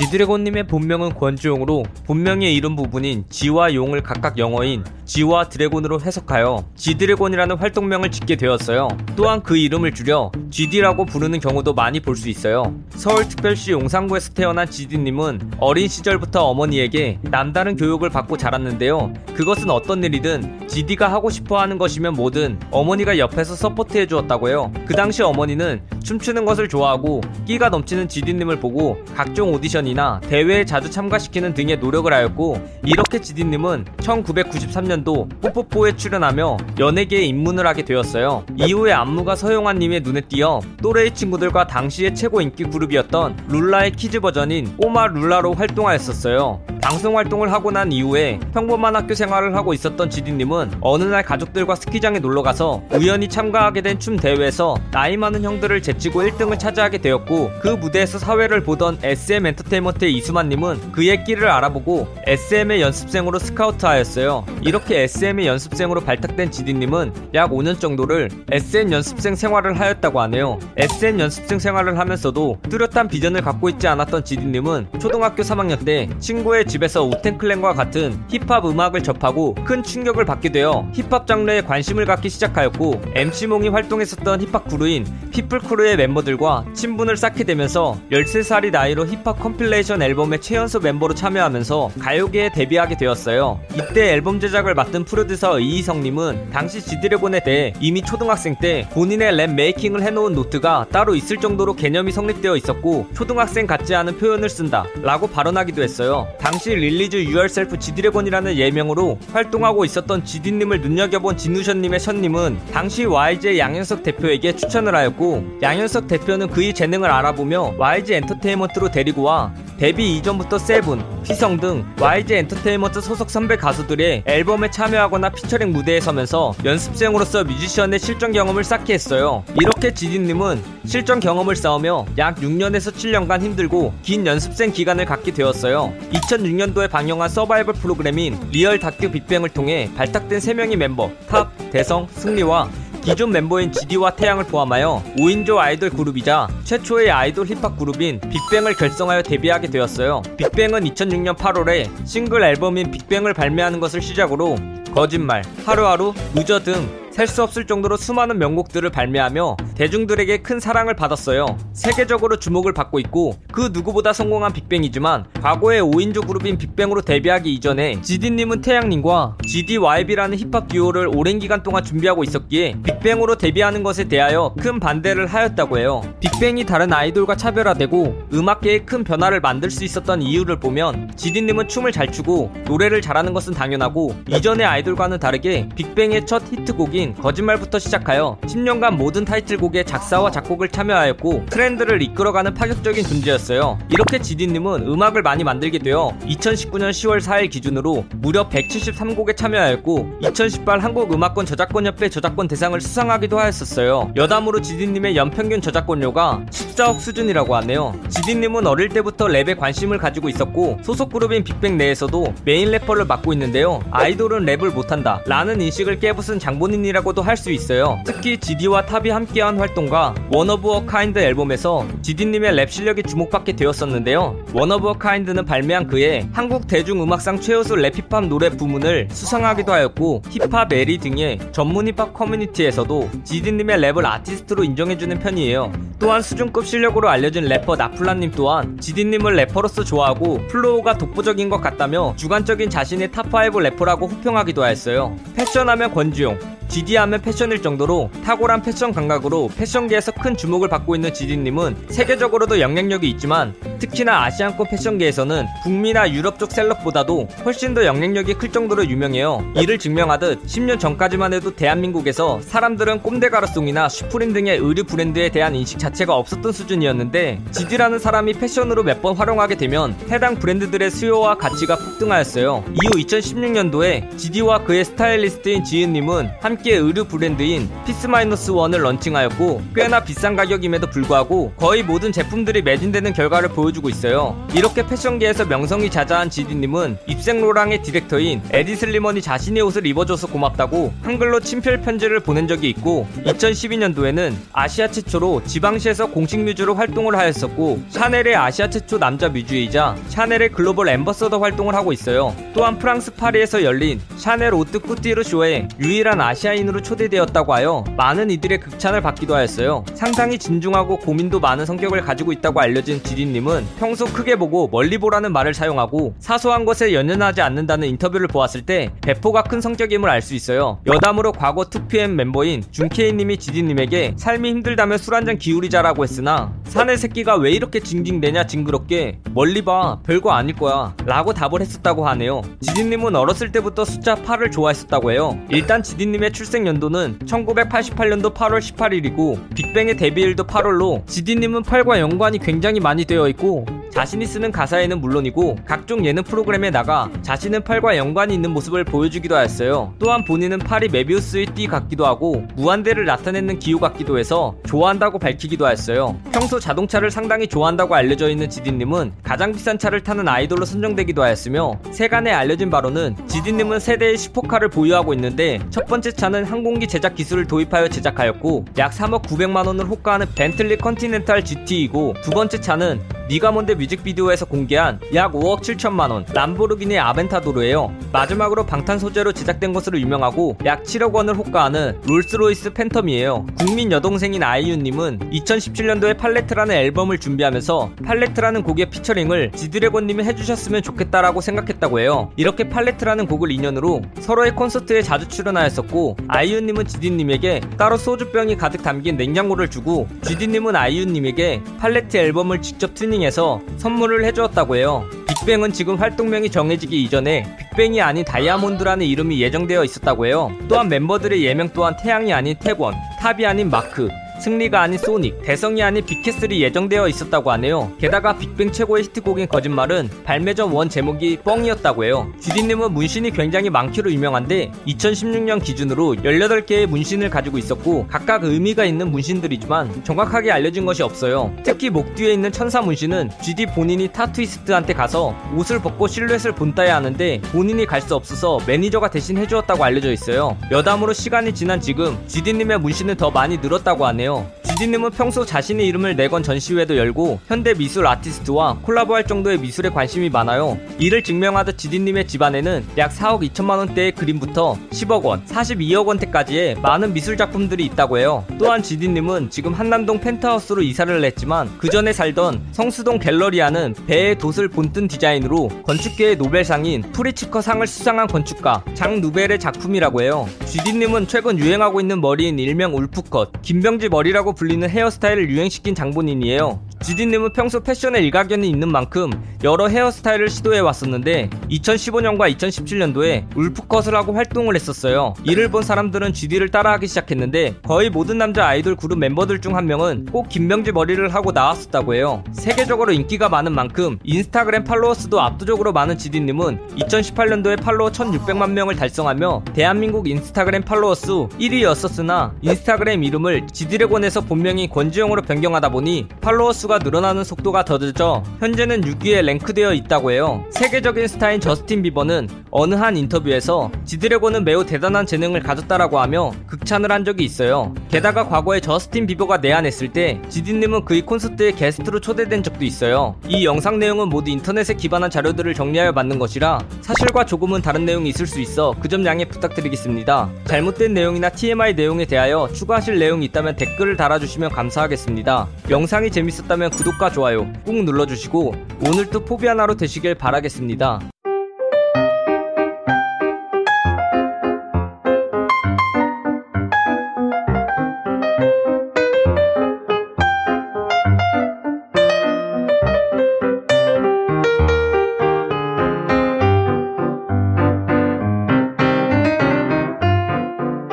지드래곤님의 본명은 권지용으로 본명의 이름 부분인 지와 용을 각각 영어인 G와 Dragon으로 해석하여 지드래곤이라는 활동명을 짓게 되었어요. 또한 그 이름을 줄여 GD라고 부르는 경우도 많이 볼 수 있어요. 서울특별시 용산구에서 태어난 GD님은 어린 시절부터 어머니에게 남다른 교육을 받고 자랐는데요. 그것은 어떤 일이든 GD가 하고 싶어 하는 것이면 뭐든 어머니가 옆에서 support해 주었다고 해요. 그 당시 어머니는 춤추는 것을 좋아하고 끼가 넘치는 GD님을 보고 각종 오디션이나 대회에 자주 참가시키는 등의 노력을 하였고 이렇게 GD님은 1993년 도 뽀뽀뽀에 출연하며 연예계에 입문을 하게 되었어요. 이후에 안무가 서용환님의 눈에 띄어 또래의 친구들과 당시의 최고 인기 그룹이었던 룰라의 kids 버전인 꼬마 룰라로 활동하였었어요. 방송 활동을 하고 난 이후에 평범한 학교 생활을 하고 있었던 지디님은 어느 날 가족들과 스키장에 놀러가서 우연히 참가하게 된 춤 대회에서 나이 많은 형들을 제치고 1등을 차지하게 되었고 그 무대에서 사회를 보던 SM 엔터테인먼트의 이수만님은 그의 끼를 알아보고 SM의 연습생으로 스카우트하였어요. 이렇게 SM의 연습생으로 발탁된 지디님은 약 5년 정도를 SM 연습생 생활을 하였다고 하네요. SM 연습생 생활을 하면서도 뚜렷한 비전을 갖고 있지 않았던 지디님은 초등학교 3학년 때 친구의 집에서 Wu-Tang Clan과 같은 힙합 음악을 접하고 큰 충격을 받게 되어 힙합 장르에 관심을 갖기 시작하였고 MC몽이 활동했었던 힙합 crew인 피플크루의 멤버들과 친분을 쌓게 되면서 13살의 나이로 힙합 compilation 앨범의 최연소 멤버로 참여하면서 가요계에 데뷔하게 되었어요. 이때 앨범 제작을 맡은 프로듀서 이희성님은 당시 지드래곤에 대해 이미 초등학생 때 본인의 랩 making을 해놓은 노트가 따로 있을 정도로 개념이 성립되어 있었고 초등학생 같지 않은 표현을 쓴다 라고 발언하기도 했어요. 당시 Release Yourself 지드래곤이라는 예명으로 활동하고 있었던 지디님을 눈여겨본 지누션님의 션님은 당시 YG 양현석 대표에게 추천을 하였고 양현석 대표는 그의 재능을 알아보며 YG 엔터테인먼트로 데리고 와 데뷔 이전부터 세븐, 휘성 등 YG 엔터테인먼트 소속 선배 가수들의 앨범에 참여하거나 피처링 무대에 서면서 연습생으로서 뮤지션의 실전 경험을 쌓게 했어요. 이렇게 지디님은 실전 경험을 쌓으며 약 6년에서 7년간 힘들고 긴 연습생 기간을 갖게 되었어요. 2006년도에 방영한 서바이벌 프로그램인 리얼 다큐 빅뱅을 통해 발탁된 3명의 멤버 탑, 대성, 승리와 기존 멤버인 GD와 태양을 포함하여 5인조 아이돌 그룹이자 최초의 아이돌 힙합 그룹인 빅뱅을 결성하여 데뷔하게 되었어요. 빅뱅은 2006년 8월에 싱글 앨범인 빅뱅을 발매하는 것을 시작으로 거짓말, 하루하루, Loser 등 셀 수 없을 정도로 수많은 명곡들을 발매하며 대중들에게 큰 사랑을 받았어요. 세계적으로 주목을 받고 있고 그 누구보다 성공한 빅뱅이지만 과거의 5인조 그룹인 빅뱅으로 데뷔하기 이전에 GD님은 태양님과 GDYB라는 힙합 듀오를 오랜 기간 동안 준비하고 있었기에 빅뱅으로 데뷔하는 것에 대하여 큰 반대를 하였다고 해요. 빅뱅이 다른 아이돌과 차별화되고 음악계에 큰 변화를 만들 수 있었던 이유를 보면 GD님은 춤을 잘 추고 노래를 잘하는 것은 당연하고 이전의 아이돌과는 다르게 빅뱅의 첫 히트곡인 거짓말부터 시작하여 10년간 모든 타이틀곡의 작사와 작곡을 참여하였고 트렌드를 이끌어가는 파격적인 존재였어요. 이렇게 지디님은 음악을 많이 만들게 되어 2019년 10월 4일 기준으로 무려 173곡에 참여하였고 2018 한국음악권 저작권협회 저작권 대상을 수상하기도 하였었어요. 여담으로 지디님의 연평균 저작권료가 14억 수준이라고 하네요. 지디님은 어릴 때부터 랩에 관심을 가지고 있었고 소속 그룹인 빅뱅 내에서도 메인 래퍼를 맡고 있는데요. 아이돌은 랩을 못한다 라는 인식을 깨부순 장본인이라고도 할 수 있어요. 특히 GD와 탑이 함께한 활동과 One of a Kind 앨범에서 GD님의 랩 실력이 주목받게 되었었는데요. One of a Kind는 발매한 그해 한국 대중음악상 최우수 랩 힙합 노래 부문을 수상하기도 하였고 힙합엘이 등의 전문 힙합 커뮤니티에서도 지디님의 랩을 아티스트로 인정해주는 편이에요. 또한 수준급 실력으로 알려진 래퍼 나플라님 또한 지디님을 래퍼로서 좋아하고 flow가 독보적인 것 같다며 주관적인 자신의 탑5 래퍼라고 호평하기도 하였어요. 패션하면 권지용, GD하면 패션일 정도로 탁월한 패션 감각으로 패션계에서 큰 주목을 받고 있는 GD님은 세계적으로도 영향력이 있지만 특히나 아시안권 패션계에서는 북미나 유럽 쪽 셀럽보다도 훨씬 더 영향력이 클 정도로 유명해요. 이를 증명하듯 10년 전까지만 해도 대한민국에서 사람들은 꼼데가르송이나 슈프림 등의 의류 브랜드에 대한 인식 자체가 없었던 수준이었는데 GD라는 사람이 패션으로 몇 번 착용하게 되면 해당 브랜드들의 수요와 가치가 폭등하였어요. 이후 2016년도에 GD와 그의 스타일리스트인 지은님은 함께 의류 브랜드인 피스마이너스원을 런칭하였고 꽤나 비싼 가격임에도 불구하고 거의 모든 제품들이 매진되는 결과를 보여주고 있어요. 이렇게 패션계에서 명성이 자자한 지디님은 입생로랑의 디렉터인 에디 슬리먼이 자신의 옷을 입어줘서 고맙다고 한글로 친필 편지를 보낸 적이 있고 2012년도에는 아시아 최초로 지방시에서 공식 뮤즈로 활동을 하였었고 샤넬의 아시아 최초 남자 뮤즈이자 샤넬의 글로벌 ambassador 활동을 하고 있어요. 또한 프랑스 파리에서 열린 샤넬 오트 쿠튀르 쇼에 유일한 아시아인으로 초대되었다고 하여 많은 이들의 극찬을 받기도 하였어요. 상당히 진중하고 고민도 많은 성격을 가지고 있다고 알려진 지디님은 평소 크게 보고 멀리 보라는 말을 사용하고 사소한 것에 연연하지 않는다는 인터뷰를 보았을 때 배포가 큰 성격임을 알 수 있어요. 여담으로 과거 2PM 멤버인 준케이님이 지디님에게 삶이 힘들다며 술 한잔 기울이 자라고 했으나 사내 새끼가 왜 이렇게 징징대냐 징그럽게 멀리 봐 별거 아닐 거야 라고 답을 했었다고 하네요. 지디님은 어렸을 때부터 숫자 8을 좋아했었다고 해요. 일단 지디님의 출생 연도는 1988년도 8월 18일이고 빅뱅의 데뷔일도 8월로 지디님은 8과 연관이 굉장히 많이 되어 있고 자신이 쓰는 가사에는 물론이고 각종 예능 프로그램에 나가 자신은 팔과 연관이 있는 모습을 보여주기도 하였어요. 또한 본인은 팔이 메비우스의 띠 같기도 하고 무한대를 나타내는 기호 같기도 해서 좋아한다고 밝히기도 하였어요. 평소 자동차를 상당히 좋아한다고 알려져 있는 지디님은 가장 비싼 차를 타는 아이돌로 선정되기도 하였으며 세간에 알려진 바로는 지디님은 세 대의 슈퍼카를 보유하고 있는데 첫 번째 차는 항공기 제작 기술을 도입하여 제작하였고 약 3억 900만 원을 호가하는 벤틀리 컨티넨탈 GT이고 두 번째 차는 니가 뭔데 뮤직비디오에서 공개한 약 5억 7천만 원 람보르기니 아벤타도르예요. 마지막으로 방탄 소재로 제작된 것으로 유명하고 약 7억 원을 호가하는 롤스로이스 팬텀이에요. 국민 여동생인 아이유님은 2017년도에 팔레트라는 앨범을 준비하면서 팔레트라는 곡의 피처링을 지드래곤님이 해주셨으면 좋겠다라고 생각했다고 해요. 이렇게 팔레트라는 곡을 인연으로 서로의 콘서트에 자주 출연하였었고 아이유님은 지디님에게 따로 소주병이 가득 담긴 냉장고를 주고 지디님은 아이유님에게 팔레트 앨범을 직접 튜닝해서 선물을 해주었다고 해요. 빅뱅은 지금 활동명이 정해지기 이전에 빅뱅이 아닌 다이아몬드라는 이름이 예정되어 있었다고 해요. 또한 멤버들의 예명 또한 태양이 아닌 태권, 탑이 아닌 마크, 승리가 아닌 소닉, 대성이 아닌 빅캐슬이 예정되어 있었다고 하네요. 게다가 빅뱅 최고의 히트곡인 거짓말은 발매 전 원 제목이 뻥이었다고 해요. 지디님은 문신이 굉장히 많기로 유명한데 2016년 기준으로 18개의 문신을 가지고 있었고 각각 의미가 있는 문신들이지만 정확하게 알려진 것이 없어요. 특히 목 뒤에 있는 천사 문신은 GD 본인이 타투이스트한테 가서 옷을 벗고 실루엣을 본따야 하는데 본인이 갈 수 없어서 매니저가 대신 해주었다고 알려져 있어요. 여담으로 시간이 지난 지금 GD님의 문신은 더 많이 늘었다고 하네요. 있는데요. 지디님은 평소 자신의 이름을 내건 전시회도 열고 현대 미술 아티스트와 콜라보할 정도의 미술에 관심이 많아요. 이를 증명하듯 지디님의 집안에는 약 4억 2천만 원대의 그림부터 10억 원, 42억 원대까지의 많은 미술 작품들이 있다고 해요. 또한 지디님은 지금 한남동 펜트하우스로 이사를 했지만 그 전에 살던 성수동 갤러리아는 배의 돛을 본뜬 디자인으로 건축계의 노벨상인 프리츠커 상을 수상한 건축가 장 누벨의 작품이라고 해요. 지디님은 최근 유행하고 있는 머리인 일명 울프컷, 김병지 머리라고 불리는 헤어스타일을 유행시킨 장본인이에요. 지디님은 평소 패션에 일가견이 있는 만큼 여러 헤어스타일을 시도해 왔었는데 2015년과 2017년도에 울프컷을 하고 활동을 했었어요. 이를 본 사람들은 GD를 따라하기 시작했는데 거의 모든 남자 아이돌 그룹 멤버들 중 한 명은 꼭 김병지 머리를 하고 나왔었다고 해요. 세계적으로 인기가 많은 만큼 인스타그램 팔로워 수도 압도적으로 많은 지디님은 2018년도에 팔로워 1600만 명을 달성하며 대한민국 인스타그램 팔로워 수 1위였었으나 인스타그램 이름을 지드래곤에서 본명인 권지용으로 변경하다 보니 팔로워 수가 늘어나는 속도가 더뎌져 현재는 6위에 랭크되어 있다고 해요. 세계적인 스타인 저스틴 비버는 어느 한 인터뷰에서 지드래곤은 매우 대단한 재능을 가졌다라고 하며 극찬을 한 적이 있어요. 게다가 과거에 저스틴 비버가 내한했을 때 지디님은 그의 콘서트에 게스트로 초대된 적도 있어요. 이 영상 내용은 모두 인터넷에 기반한 자료들을 정리하여 만든 것이라 사실과 조금은 다른 내용이 있을 수 있어 그 점 양해 부탁드리겠습니다. 잘못된 내용이나 TMI 내용에 대하여 추가하실 내용이 있다면 댓글을 달아주시면 감사하겠습니다. 영상이 재밌었다면 구독과 좋아요 꾹 눌러주시고 오늘도 포비아나로 되시길 바라겠습니다.